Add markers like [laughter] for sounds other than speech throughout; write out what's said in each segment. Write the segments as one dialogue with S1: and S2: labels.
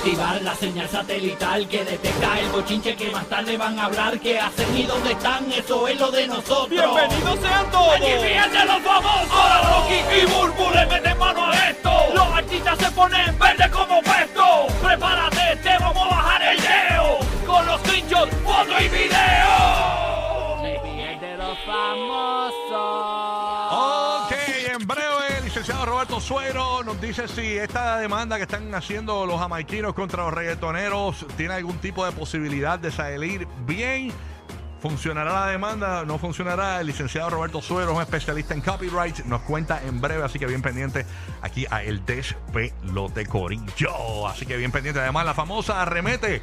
S1: activar la señal satelital que detecta el bochinche que más tarde van a hablar. ¿Qué hacen y dónde están? Eso es lo de nosotros.
S2: ¡Bienvenidos sean todos!
S1: ¡Aquí fíjense los famosos! Ahora Rocky y Burbu le meten mano a esto. Los artistas se ponen verde como puesto. Prepárate, te vamos a bajar el leo. Con los screenshots, foto y video.
S3: Suero nos dice si esta demanda que están haciendo los jamaiquinos contra los reggaetoneros tiene algún tipo de posibilidad de salir bien. ¿Funcionará la demanda? ¿No funcionará? El licenciado Roberto Suero, un especialista en copyright, nos cuenta en breve, así que bien pendiente aquí a El Despelote Corillo. Así que bien pendiente. Además, la famosa arremete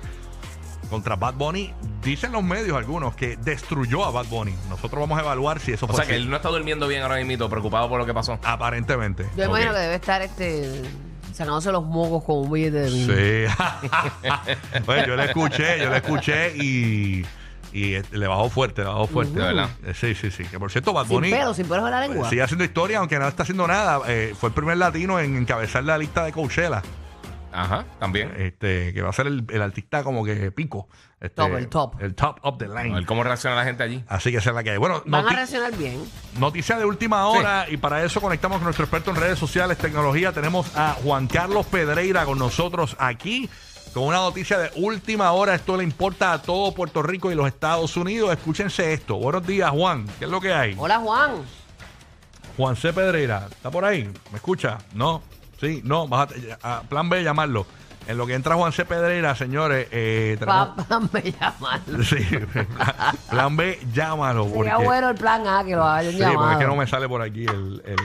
S3: contra Bad Bunny, dicen los medios algunos que destruyó a Bad Bunny. Nosotros vamos a evaluar si eso
S2: O
S3: fue
S2: sea que
S3: así.
S2: él no está durmiendo bien ahora mismo, preocupado por lo que pasó.
S3: Aparentemente.
S4: Yo imagino que debe estar este sacándose los mocos con un billete de mil.
S3: Sí. [laughs] pues yo le escuché, yo le escuché y, y este, le bajó fuerte, le bajó fuerte.
S2: De verdad.
S3: Eh, Sí, sí, sí. Que por cierto, Bad
S4: Sin
S3: Bunny
S4: pelo, sin pelos en la lengua.
S3: sigue haciendo historia, aunque no está haciendo nada. Eh, fue el primer latino en encabezar la lista de Coachella,
S2: Ajá, también.
S3: este, que va a ser el, el artista como que pico. Este,
S4: Top, el top.
S3: El top of the
S2: A
S3: line.
S2: ver cómo reacciona la gente allí.
S3: Así que esa es la que hay. Bueno,
S4: Van a
S3: noti-
S4: reaccionar bien.
S3: Noticia de última hora y para eso conectamos con nuestro experto en redes sociales, tecnología. Tenemos a Juan Carlos Pedreira con nosotros aquí con una noticia de última hora. Esto le importa a todo Puerto Rico y los Estados Unidos. Escúchense esto. Buenos días, Juan. ¿Qué es lo que hay?
S4: Hola, Juan.
S3: Juan C. Pedreira. ¿Está por ahí? ¿Me escucha? No. Sí, no. Bájate, a plan B, llamarlo. En lo que entra Juan C. Pedreira, señores, eh, tenemos...
S4: Pa, pa, me llaman.
S3: Sí, plan, [laughs] plan B, llámalo.
S4: Sería
S3: porque-
S4: bueno el plan A que lo hayan
S3: Sí, porque
S4: llamado.
S3: es que no me sale por aquí el, el-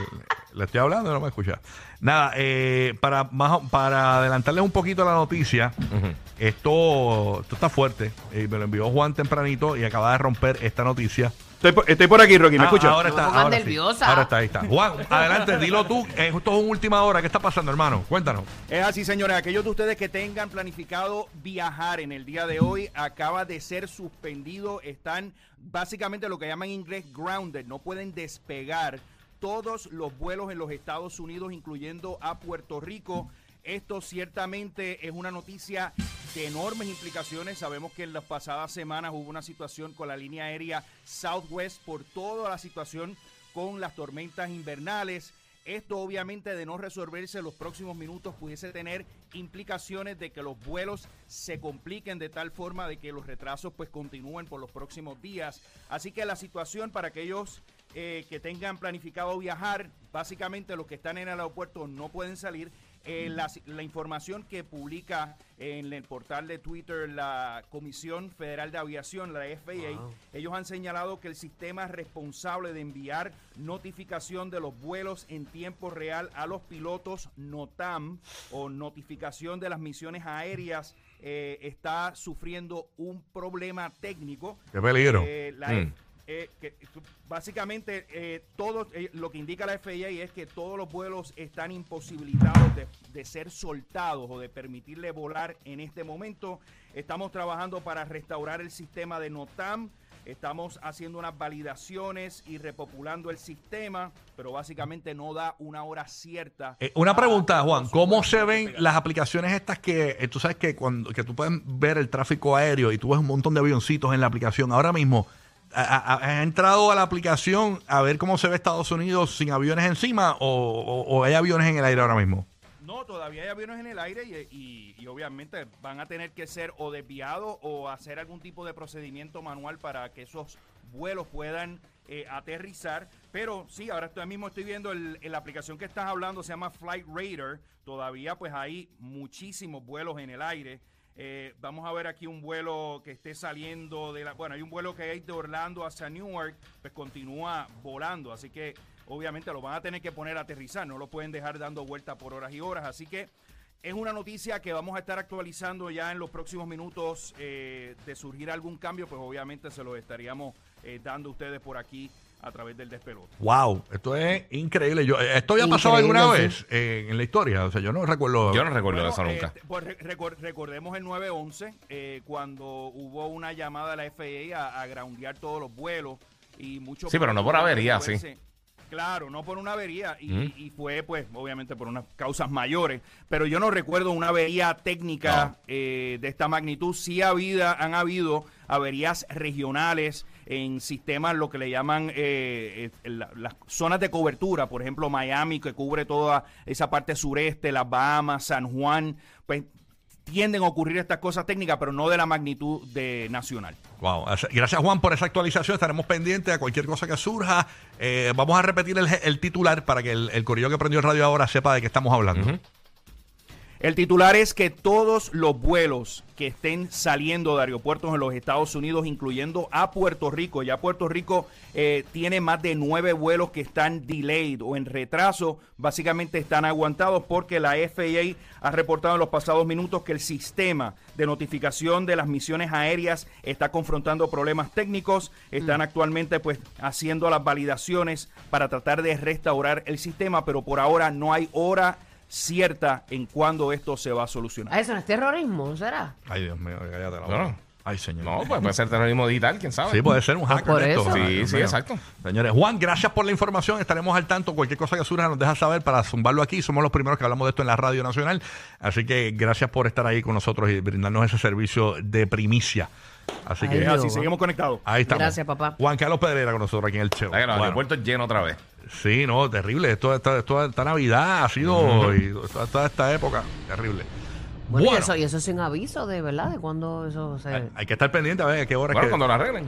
S3: le estoy hablando y no me escucha. Nada, eh, para más para adelantarles un poquito la noticia, esto, esto está fuerte. Eh, me lo envió Juan tempranito y acaba de romper esta noticia.
S5: Estoy por, estoy por aquí, Rocky, ¿me
S3: Ah,
S5: escuchas?
S3: Ahora está, ahora sí.
S4: nerviosa.
S3: Ahora está, ahí está. Juan, [laughs] adelante, dilo tú. Eh, esto es última hora. ¿Qué está pasando, hermano? Cuéntanos.
S5: Es así, señores. Aquellos de ustedes que tengan planificado viajar en el día de hoy, acaba de ser suspendido. Están básicamente lo que llaman en inglés grounded. No pueden despegar todos los vuelos en los Estados Unidos, incluyendo a Puerto Rico. Esto ciertamente es una noticia de enormes implicaciones. Sabemos que en las pasadas semanas hubo una situación con la línea aérea Southwest por toda la situación con las tormentas invernales. Esto obviamente de no resolverse en los próximos minutos pudiese tener implicaciones de que los vuelos se compliquen de tal forma de que los retrasos pues continúen por los próximos días. Así que la situación para aquellos eh, que tengan planificado viajar, básicamente los que están en el aeropuerto no pueden salir. Eh, la, la información que publica en el portal de Twitter la Comisión Federal de Aviación, la FAA, ellos han señalado que el sistema responsable de enviar notificación de los vuelos en tiempo real a los pilotos NOTAM o notificación de las misiones aéreas eh, está sufriendo un problema técnico.
S3: Qué peligro.
S5: Eh, la-
S2: Mm.
S5: Eh, que, básicamente, eh, todo, eh, lo que indica la FAA es que todos los vuelos están imposibilitados de, de ser soltados o de permitirle volar en este momento. Estamos trabajando para restaurar el sistema de NOTAM. Estamos haciendo unas validaciones y repopulando el sistema, pero básicamente no da una hora cierta.
S3: Eh, una pregunta, Juan. ¿Cómo se ven las aplicaciones estas que tú sabes que cuando que tú puedes ver el tráfico aéreo y tú ves un montón de avioncitos en la aplicación? Ahora mismo, ¿ha, entrado a la aplicación a ver cómo se ve Estados Unidos sin aviones encima o, hay aviones en el aire ahora mismo?
S5: No, todavía hay aviones en el aire y, obviamente van a tener que ser o desviados o hacer algún tipo de procedimiento manual para que esos vuelos puedan eh, aterrizar. Pero sí, ahora estoy, mismo estoy viendo el, la aplicación que estás hablando, se llama Flight Radar. Todavía pues hay muchísimos vuelos en el aire. Eh, vamos a ver aquí un vuelo que esté saliendo de la... Bueno, hay un vuelo que hay de Orlando hacia Newark, pues continúa volando. Así que obviamente lo van a tener que poner a aterrizar, no lo pueden dejar dando vuelta por horas y horas. Así que es una noticia que vamos a estar actualizando ya en los próximos minutos eh, de surgir algún cambio, pues obviamente se los estaríamos eh, dando a ustedes por aquí a través del despelote.
S3: Wow, esto es increíble. Yo, eh, ¿Esto pasado
S4: Increíble,
S3: alguna
S4: sí.
S3: vez eh, en la historia? O sea, yo no recuerdo.
S2: Yo no recuerdo
S5: Bueno,
S2: eso
S5: eh,
S2: nunca.
S5: pues re- recor- recordemos el 911, eh, cuando hubo una llamada de la FAA a, a groundear todos los vuelos y muchos...
S2: Sí, pero no por avería,
S5: moverse- Claro, no por una avería y,
S2: Mm.
S5: y fue pues obviamente por unas causas mayores, pero yo no recuerdo una avería técnica eh, de esta magnitud. Sí ha habido, han habido averías regionales en sistemas, lo que le llaman eh, eh, la- las zonas de cobertura, por ejemplo Miami que cubre toda esa parte sureste, las Bahamas, San Juan, pues tienden a ocurrir estas cosas técnicas, pero no de la magnitud de nacional.
S3: Wow. As- Gracias, Juan, por esa actualización. Estaremos pendientes a cualquier cosa que surja. Eh, vamos a repetir el, el titular para que el, el corillo que prendió el radio ahora sepa de qué estamos hablando.
S5: El titular es que todos los vuelos que estén saliendo de aeropuertos en los Estados Unidos, incluyendo a Puerto Rico, ya Puerto Rico eh, tiene más de nueve vuelos que están delayed o en retraso, básicamente están aguantados porque la FAA ha reportado en los pasados minutos que el sistema de notificación de las misiones aéreas está confrontando problemas técnicos, están actualmente pues haciendo las validaciones para tratar de restaurar el sistema, pero por ahora no hay hora cierta en cuándo esto se va a solucionar.
S4: Ah, Eso no es terrorismo, ¿será?
S3: Ay, Dios mío, cállate la
S2: Bueno.
S3: boca. Ay, señor.
S2: No, pues puede ser terrorismo digital, quién sabe.
S3: Sí, puede ser un hacker.
S4: por
S3: de esto.
S4: eso.
S2: Sí,
S3: Dios
S2: sí,
S3: mío.
S2: exacto.
S3: Señores, Juan, gracias por la información. Estaremos al tanto. Cualquier cosa que surja nos deja saber para zumbarlo aquí. Somos los primeros que hablamos de esto en la Radio Nacional. Así que gracias por estar ahí con nosotros y brindarnos ese servicio de primicia. Así
S4: Ay,
S3: que
S5: Es así,
S4: Dios.
S5: seguimos conectados.
S3: ahí estamos.
S4: Gracias, papá.
S3: Juan Carlos Pedrera con nosotros aquí en el.
S2: Está los
S3: Bueno,
S2: aeropuertos llenos otra vez.
S3: Sí, no, terrible. Esto, esto, esto- esta Navidad ha sido y toda, toda esta época terrible.
S4: Bueno,
S3: Bueno,
S4: Y, eso, y eso sin aviso de verdad de cuándo eso se.
S3: hay, hay que estar pendiente a ver a qué hora es
S2: Bueno,
S3: que...
S2: cuando lo arreglen.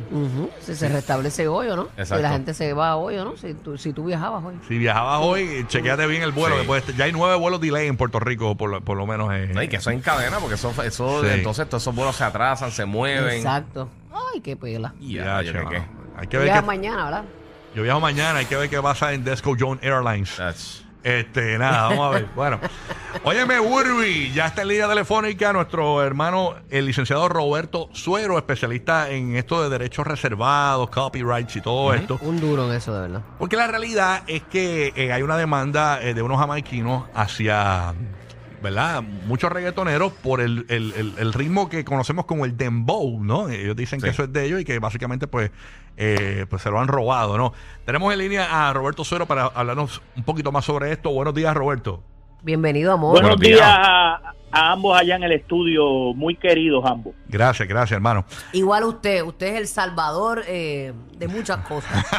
S4: Si se restablece hoy o no. Si
S2: Exacto.
S4: la gente se va hoy o no. Si tú, si tú viajabas hoy.
S3: Si viajabas hoy, chequeate bien el vuelo.
S2: Sí.
S3: que ya hay nueve vuelos delay en Puerto Rico, por lo, por lo menos. eh.
S2: No, y que eso encadena, porque eso, eso
S3: Sí.
S2: entonces todos esos vuelos se atrasan, se mueven.
S4: Exacto. Ay, qué pela.
S2: Y
S3: Ya,
S2: ya, que.
S3: Hay que ver qué-
S4: mañana, ¿verdad?
S3: Yo viajo mañana, hay que ver qué pasa en Desco Jones Airlines. Este, nada, vamos a ver. Bueno, óyeme, Urbi, ya está en línea telefónica nuestro hermano, el licenciado Roberto Suero, especialista en esto de derechos reservados, copyrights y todo esto.
S4: Un duro en eso, de verdad.
S3: Porque la realidad es que eh, hay una demanda eh, de unos jamaiquinos hacia, ¿verdad? Muchos reggaetoneros por el, el- el- el ritmo que conocemos como el dembow, ¿no? Ellos dicen que eso es de ellos y que básicamente pues, eh, pues se lo han robado, ¿no? Tenemos en línea a Roberto Suero para hablarnos un poquito más sobre esto. Buenos días, Roberto.
S4: Bienvenido, amor.
S2: Bueno.
S6: Buenos
S2: días.
S6: días a, ambos allá en el estudio, muy queridos ambos.
S3: Gracias, gracias, hermano.
S4: Igual usted. Usted es el salvador eh, de muchas cosas. [laughs]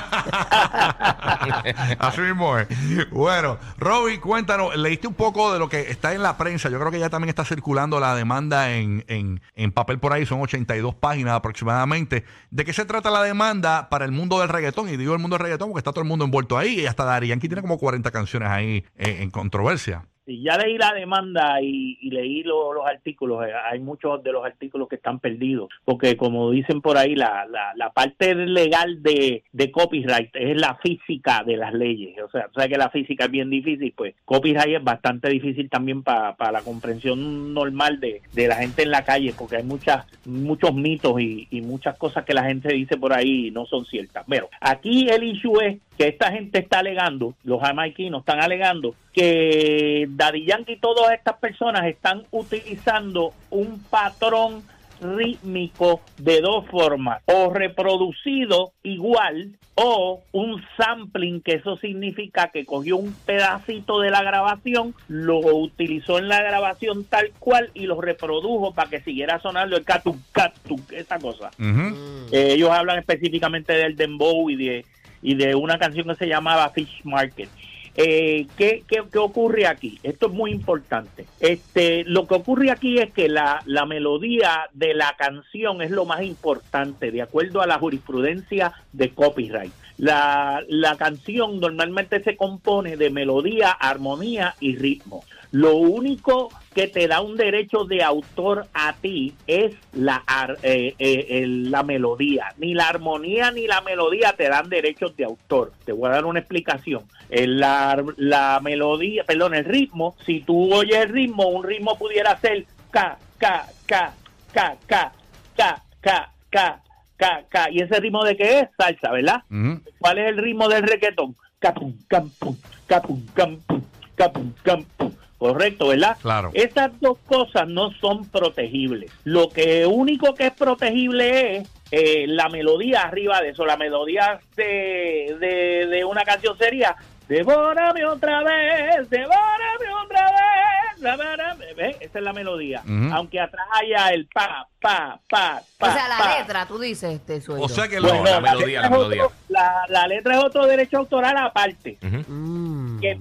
S3: Así mismo es. Bueno, Roby, cuéntanos, leíste un poco de lo que está en la prensa. Yo creo que ya también está circulando la demanda en, en, en papel por ahí, son 82 páginas aproximadamente. ¿De qué se trata la demanda para el mundo del reggaetón? Y digo el mundo del reggaetón porque está todo el mundo envuelto ahí y hasta Dari Yankee tiene como 40 canciones ahí eh, en controversia.
S6: Y ya leí la demanda y, leí lo- los artículos. eh, Hay muchos de los artículos que están perdidos, porque como dicen por ahí, la, la, la parte legal de, de copyright es la física de las leyes. O sea, o sea que la física es bien difícil, pues copyright es bastante difícil también para la comprensión normal de, de la gente en la calle, porque hay muchas muchos mitos y, y muchas cosas que la gente dice por ahí y no son ciertas. Pero aquí el issue es que esta gente está alegando, los jamaiquinos están alegando que Daddy Yankee y todas estas personas están utilizando un patrón rítmico de dos formas, o reproducido igual o un sampling, que eso significa que cogió un pedacito de la grabación, lo utilizó en la grabación tal cual y lo reprodujo para que siguiera sonando el catu, catu, esa cosa. Eh, ellos hablan específicamente del dembow y de y de una canción que se llamaba Fish Market. Eh, ¿qué, qué, qué ocurre aquí? Esto es muy importante. Este, lo que ocurre aquí es que la, la melodía de la canción es lo más importante, de acuerdo a la jurisprudencia de copyright. La, la canción normalmente se compone de melodía, armonía y ritmo. Lo único que te da un derecho de autor a ti es la, eh, eh, la melodía. Ni la armonía ni la melodía te dan derechos de autor. Te voy a dar una explicación. La, la melodía, perdón, el ritmo, si tú oyes el ritmo, un ritmo pudiera ser K, K, K, K, K, K, K, K, K, K. ¿Y ese ritmo de qué es? Salsa, ¿verdad?
S3: Ujú.
S6: ¿Cuál es el ritmo del reggaetón? Capum, campum, capum, campum, capum, campum. Correcto, ¿verdad?
S3: Claro.
S6: Esas dos cosas no son protegibles. Lo que único que es protegible es eh, la melodía arriba de eso. La melodía de, de, de una canción sería Devórame otra vez, devórame otra vez. devórame". ¿Ves? Esa es la melodía. Aunque atrás haya el pa, pa, pa, pa.
S4: O sea, la
S6: pa.
S4: letra, tú dices, este sueldo.
S3: O sea que lo-
S2: No, la melodía,
S6: letra
S2: la melodía.
S6: otro- la, la letra es otro derecho autoral aparte.
S4: Mm.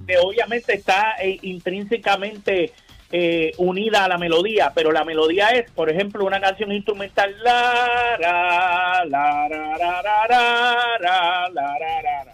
S6: Que, obviamente está eh, intrínsecamente eh, unida a la melodía, pero la melodía es, por ejemplo, una canción instrumental la la ra, la, ra, ra, ra, ra,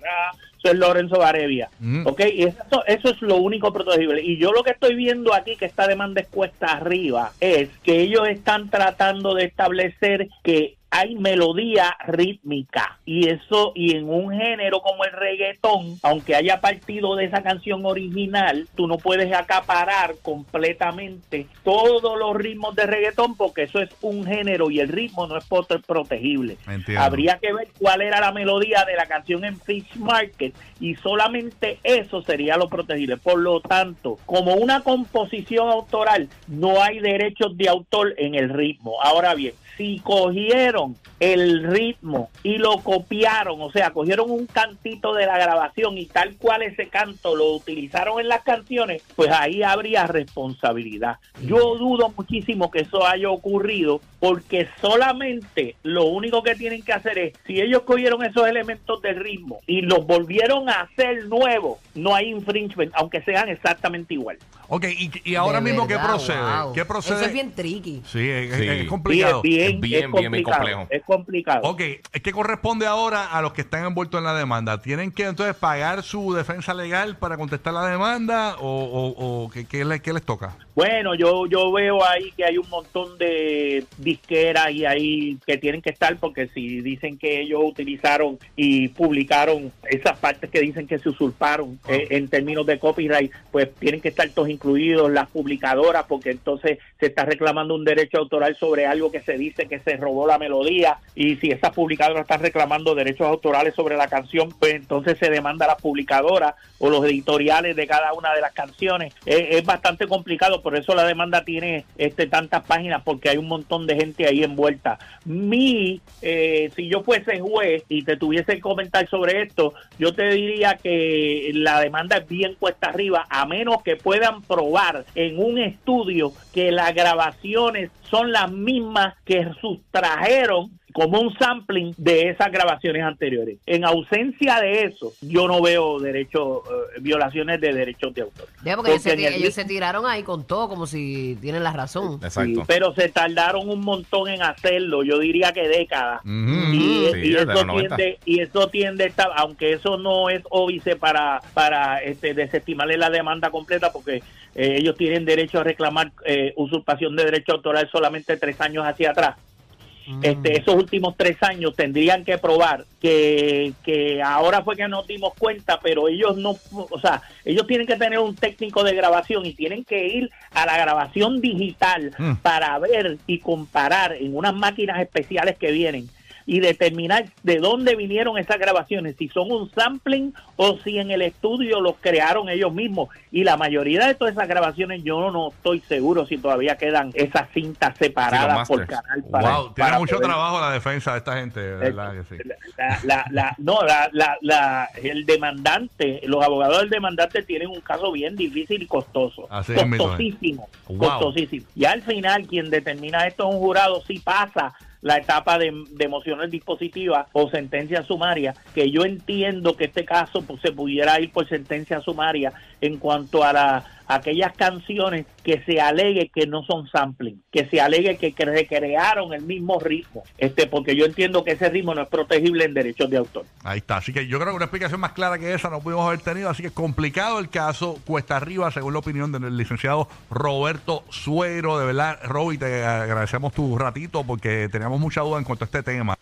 S6: ra. Eso es Lorenzo Barevia.
S3: Mm.
S6: ¿Ok? Y eso, eso es lo único protegible. Y yo lo que estoy viendo aquí, que esta demanda es cuesta arriba, es que ellos están tratando de establecer que hay melodía rítmica y eso y en un género como el reggaetón aunque haya partido de esa canción original tú no puedes acaparar completamente todos los ritmos de reggaetón porque eso es un género y el ritmo no es prote- protegible
S3: Entiendo.
S6: habría que ver cuál era la melodía de la canción en Fish Market y solamente eso sería lo protegible. Por lo tanto, como una composición autoral, no hay derechos de autor en el ritmo. Ahora bien, si cogieron el ritmo y lo copiaron, o sea, cogieron un cantito de la grabación y tal cual ese canto lo utilizaron en las canciones, pues ahí habría responsabilidad. Yo dudo muchísimo que eso haya ocurrido porque solamente lo único que tienen que hacer es, si ellos cogieron esos elementos del ritmo y los volvieron a hacer nuevos, no hay infringement, aunque sean exactamente igual.
S3: Ok, y, y ahora
S4: De
S3: mismo, ¿qué procede?
S4: wow.
S3: ¿Qué procede?
S4: Eso es bien tricky.
S3: Sí, es, es-
S2: Sí.
S3: es
S6: Sí,
S3: complicado.
S6: es bien,
S2: Es bien,
S6: es
S2: bien, bien
S6: complicado,
S2: complejo.
S6: Es complicado.
S3: Ok, ¿qué corresponde ahora a los que están envueltos en la demanda? ¿Tienen que entonces pagar su defensa legal para contestar la demanda o, o- o qué, qué le- qué les toca?
S6: Bueno, yo yo veo ahí que hay un montón de disqueras y ahí que tienen que estar porque si dicen que ellos utilizaron y publicaron esas partes que dicen que se usurparon eh, en términos de copyright, pues tienen que estar todos incluidos las publicadoras porque entonces se está reclamando un derecho autoral sobre algo que se dice que se robó la melodía y si esas publicadoras están reclamando derechos autorales sobre la canción, pues entonces se demanda a las publicadoras o los editoriales de cada una de las canciones. Es, es bastante complicado, por eso la demanda tiene este tantas páginas, porque hay un montón de gente ahí envuelta. Mi, eh, si yo fuese juez y te tuviese que comentar sobre esto, yo te diría que la demanda es bien cuesta arriba, a menos que puedan probar en un estudio que las grabaciones son las mismas que sustrajeron como un sampling de esas grabaciones anteriores. En ausencia de eso, yo no veo derecho, eh, violaciones de derechos de autor.
S4: Ya, porque ellos,
S6: Porque
S4: se,
S6: en el
S4: ellos
S6: ritmo-
S4: se tiraron ahí con todo, como si tienen la razón.
S2: Exacto.
S6: Sí, pero se tardaron un montón en hacerlo, yo diría que décadas. Y,
S2: Sí,
S6: eso
S2: 90.
S6: tiende, y eso tiende a estar- aunque eso no es óbice para para este, desestimarle la demanda completa porque eh, ellos tienen derecho a reclamar eh, usurpación de derecho autoral solamente tres años hacia atrás este, esos últimos tres años tendrían que probar que, que ahora fue que nos dimos cuenta, pero ellos no, o sea, ellos tienen que tener un técnico de grabación y tienen que ir a la grabación digital
S3: Mm.
S6: para ver y comparar en unas máquinas especiales que vienen y determinar de dónde vinieron esas grabaciones, si son un sampling o si en el estudio los crearon ellos mismos. Y la mayoría de todas esas grabaciones yo no estoy seguro si todavía quedan esas cintas separadas por canal. Para,
S3: wow, tiene
S6: para
S3: mucho
S6: poder-
S3: trabajo la defensa de esta gente, de verdad que sí.
S6: la, la, la- no, la, la, la- el demandante, los abogados del demandante tienen un caso bien difícil y costoso.
S3: Así es, mismo, eh.
S6: costosísimo,
S3: Wow.
S6: costosísimo. Y al final, quien determina esto es un jurado, si pasa la etapa de, de dispositivas o sentencia sumaria, que yo entiendo que este caso pues, se pudiera ir por sentencia sumaria en cuanto a la aquellas canciones que se alegue que no son sampling, que se alegue que, recrearon el mismo ritmo, este porque yo entiendo que ese ritmo no es protegible en derechos de autor.
S3: Ahí está. Así que yo creo que una explicación más clara que esa no pudimos haber tenido. Así que complicado el caso, cuesta arriba, según la opinión del licenciado Roberto Suero. De verdad, Roby, te agradecemos tu ratito porque teníamos mucha duda en cuanto a este tema.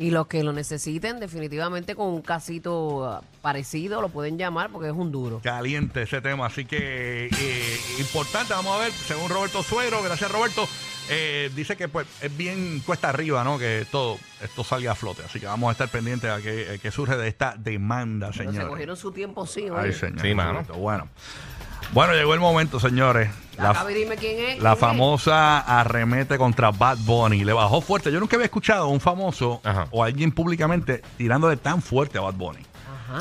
S4: Y los que lo necesiten, definitivamente con un casito ah, parecido, lo pueden llamar porque es un duro.
S3: Caliente ese tema. Así que eh, importante, vamos a ver, según Roberto Suero, gracias Roberto, eh, dice que pues es bien cuesta arriba, ¿no? Que todo esto salga a flote. Así que vamos a estar pendientes a qué a surge de esta demanda,
S4: Pero se cogieron su tiempo, sí,
S3: Ay,
S4: oye.
S3: señor.
S2: Sí, mano.
S3: Bueno. Bueno, llegó el momento, señores. La,
S4: Acá, dime quién es.
S3: la
S4: quién es.
S3: famosa arremete contra Bad Bunny. Le bajó fuerte. Yo nunca había escuchado a un famoso
S2: Ajá.
S3: o alguien públicamente tirándole tan fuerte a Bad Bunny.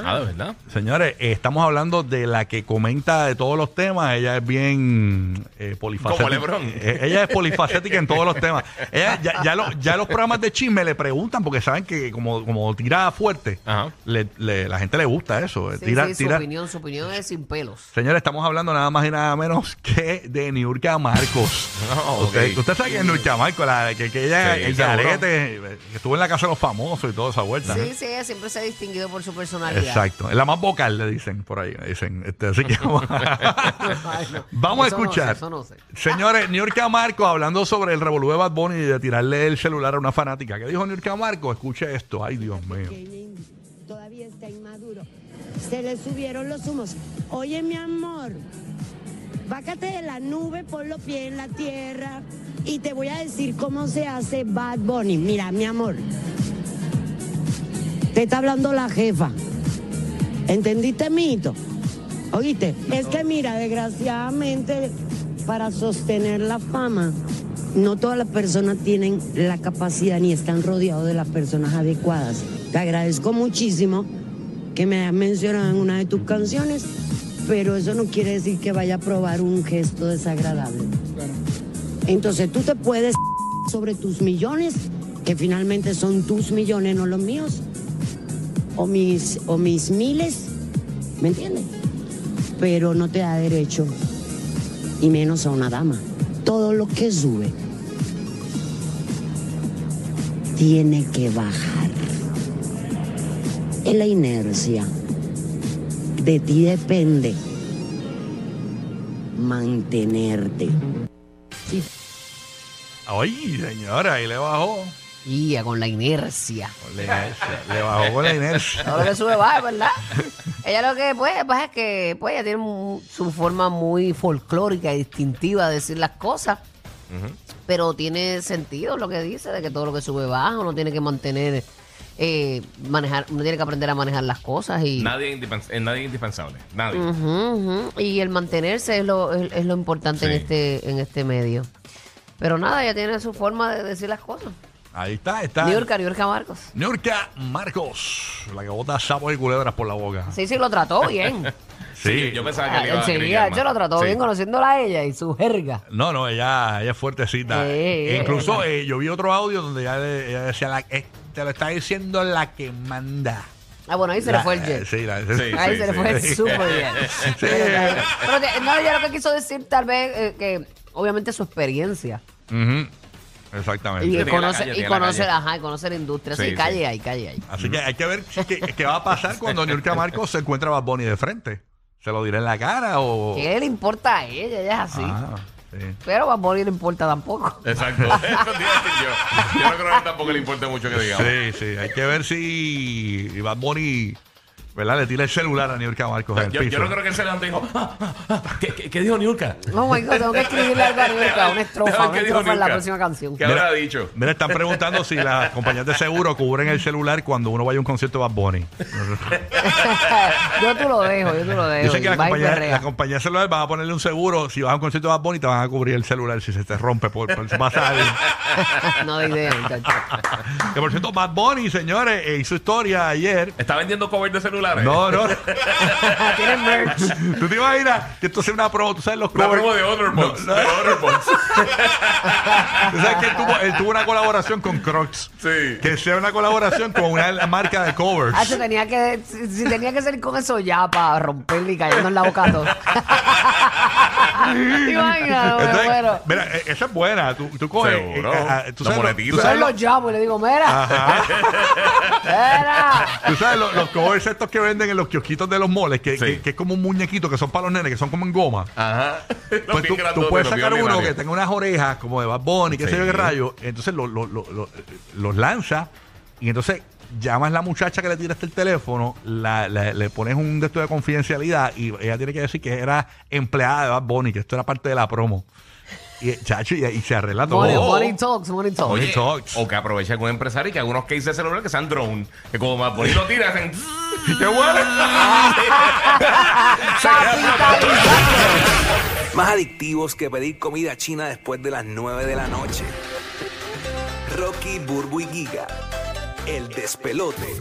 S2: Ah, de verdad.
S3: Señores, eh, estamos hablando de la que comenta de todos los temas. Ella es bien eh, polifacética.
S2: Como LeBron.
S3: Eh, ella es polifacética en todos los temas. Ella, ya, ya, lo- ya los programas de chisme le preguntan porque saben que como, como tira fuerte,
S2: Ajá.
S3: le- le- la gente le gusta eso. eh,
S4: Sí,
S3: tira,
S4: sí, su
S3: tira-
S4: opinión, su opinión es sin pelos.
S3: Señores, estamos hablando nada más y nada menos que de Niurka Marcos. [laughs]
S2: No,
S3: usted,
S2: ok.
S3: usted sabe que es Niurka Marcos, la, que, que ella,
S2: Sí,
S3: el garete, que estuvo en la casa de los famosos y toda esa vuelta.
S4: Sí, sí, ella siempre se ha distinguido por su personalidad.
S3: Exacto. Es la más vocal, le dicen por ahí. Dicen. Este, así que vamos, [laughs] vamos a
S4: Eso no sé,
S3: escuchar.
S4: eso no sé.
S3: Señores, Niurka Marcos hablando sobre el revolú de Bad Bunny y de tirarle el celular a una fanática. ¿Qué dijo Niurka Marcos? Escuche esto. Ay, Dios mío.
S7: todavía está inmaduro. Se le subieron los humos. Oye, mi amor, bácate de la nube, pon los pies en la tierra y te voy a decir cómo se hace Bad Bunny. Mira, mi amor, te está hablando la jefa. ¿Entendiste, mito? Oíste, es que mira, desgraciadamente, para sostener la fama, no todas las personas tienen la capacidad ni están rodeados de las personas adecuadas. Te agradezco muchísimo que me hayas mencionado en una de tus canciones, pero eso no quiere decir que vaya a probar un gesto desagradable. Entonces tú te puedes sobre tus millones, que finalmente son tus millones, no los míos, o mis, o mis miles, ¿me entiendes? Pero no te da derecho, y menos a una dama. Todo lo que sube tiene que bajar. Es la inercia. De ti depende mantenerte.
S3: Ay, señora, ahí le bajó.
S4: Y con la inercia.
S3: Con la inercia. le bajó con la inercia.
S4: Todo lo que sube baja, ¿verdad? ella lo que pues, pasa es que pues, ella tiene su forma muy folclórica y distintiva de decir las cosas. Pero tiene sentido lo que dice, de que todo lo que sube baja, uno tiene que mantener, eh, manejar, uno tiene que aprender a manejar las cosas y...
S2: Nadie, es indipens- eh, nadie es indispensable. Nadie.
S4: Ujú, ujú. Y el mantenerse es lo, es, es lo importante en
S2: Sí.
S4: este en este medio. Pero nada, ella tiene su forma de decir las cosas.
S3: Ahí está, está.
S4: Niurka, Niurka Marcos.
S3: Niurka Marcos, la que bota sapos y culebras por la boca.
S4: Sí, sí, lo trató bien. [laughs]
S3: Sí.
S2: yo pensaba que le iba a
S4: Enseguida, yo lo trató
S2: Sí.
S4: bien conociéndola a ella y su jerga.
S3: No, no, ella, ella es fuertecita.
S4: Eh,
S3: Incluso
S4: eh,
S3: eh, yo vi otro audio donde ella, le- ella decía, la, eh, te lo está diciendo la que manda.
S4: Ah, bueno, ahí se
S3: La-
S4: le fue el
S3: eh,
S4: jet.
S3: Sí, la-
S2: Sí.
S4: Ahí se le fue el
S3: sí.
S4: súper bien. [laughs] Pero, pero te- no, yo lo que quiso decir tal vez eh, que obviamente su experiencia.
S3: Ujú, Exactamente.
S4: Y
S2: tiene la
S4: conoce,
S2: calle,
S4: y
S2: la
S4: conoce,
S2: calle.
S4: ajá, y conoce la industria. Sí,
S2: Sí, sí.
S4: calle ahí, calle ahí.
S3: Así que hay que ver qué, qué va a pasar cuando Niurka Marcos se encuentra a Bad Bunny de frente. ¿Se lo dirá en la cara o...?
S4: ¿Qué le importa a ella? Ella es así.
S3: Ah, sí.
S4: Pero a Bonnie no le importa tampoco.
S2: Exacto. [laughs] Eso yo. Yo no creo que tampoco le importe mucho que digamos.
S3: Sí, sí, hay que ver si Bad Bunny, ¿verdad? Le tira el celular a Niurka Marcos en el
S2: Yo, yo
S3: piso.
S2: no creo que él se levantó y dijo, "Ah, ah, ah, ¿qué, qué, qué dijo Niurka?
S4: Oh my God, tengo que escribirle algo a Niurka, una [laughs] estrofa, una
S2: qué dijo
S4: estrofa en la
S2: Niurka.
S4: próxima canción.
S2: ¿Qué habrá dicho?
S3: Mira, están preguntando si las [laughs] compañías de seguro cubren el celular cuando uno vaya a un concierto de Bad Bunny. [laughs]
S4: yo tú lo dejo, yo tú lo dejo.
S3: Dicen que
S4: y
S3: la
S4: va y
S3: compañía,
S4: perrea.
S3: la compañía de celular van a ponerle un seguro. Si vas a un concierto de Bad Bunny, te van a cubrir el celular si se te rompe por, por pasar.
S4: no de idea, muchacho.
S3: que por cierto, Bad Bunny, señores, eh, hizo historia ayer.
S2: ¿Está vendiendo cover de
S3: No, no. [laughs]
S4: Tienen merch.
S3: ¿Tú te imaginas que esto sea una promo? ¿Tú sabes los
S2: Una
S3: covers?
S2: promo de.
S3: No, no.
S2: De. [laughs]
S3: ¿Tú sabes que él tuvo, él tuvo una colaboración con Crocs?
S2: Sí.
S3: Que sea una colaboración con una marca de covers.
S4: Ah, se tenía que, si, si tenía que salir con eso ya para romperle y cayendo en la boca a todos. [laughs]
S3: Mira, eh, esa es buena. Tú, tú coges.
S2: Seguro.
S3: eh, ah, tú
S2: Lo
S3: sabes, lo-
S2: monetiza.
S3: tú
S4: Yo
S3: sabes
S4: lo
S3: lo-
S4: llamo y le digo, mira. [laughs]
S3: Tú sabes lo- los covers estos que venden en los kiosquitos de los moles, que,
S2: Sí.
S3: que- que es como un muñequito, que son para los nenes, que son como en goma.
S2: Ajá. Los
S3: Pues tú,
S2: bien
S3: tú
S2: grandotes,
S3: puedes
S2: los
S3: sacar uno que
S2: ordinarios.
S3: tenga unas orejas como de Bad Bunny, qué sé yo
S2: Sí.
S3: qué rayo. Entonces lo- lo- lo- lo- los lanza y entonces llamas a la muchacha que le tiraste el teléfono, la- la- le pones un de de confidencialidad y ella tiene que decir que era empleada de Bad Bunny, que esto era parte de la promo. Y, chacho, y, y se arregla todo.
S4: Money,
S2: Oh.
S4: money talks, money talks.
S2: Oye,
S3: talks.
S2: o que aproveche algún empresario y que algunos cases de celular que sean drone. Que como más por ahí lo tiras, hacen.
S3: ¡Qué bueno! [laughs]
S8: Más adictivos que pedir comida china después de las 9 de la noche. Rocky, Burbu y Giga. El despelote.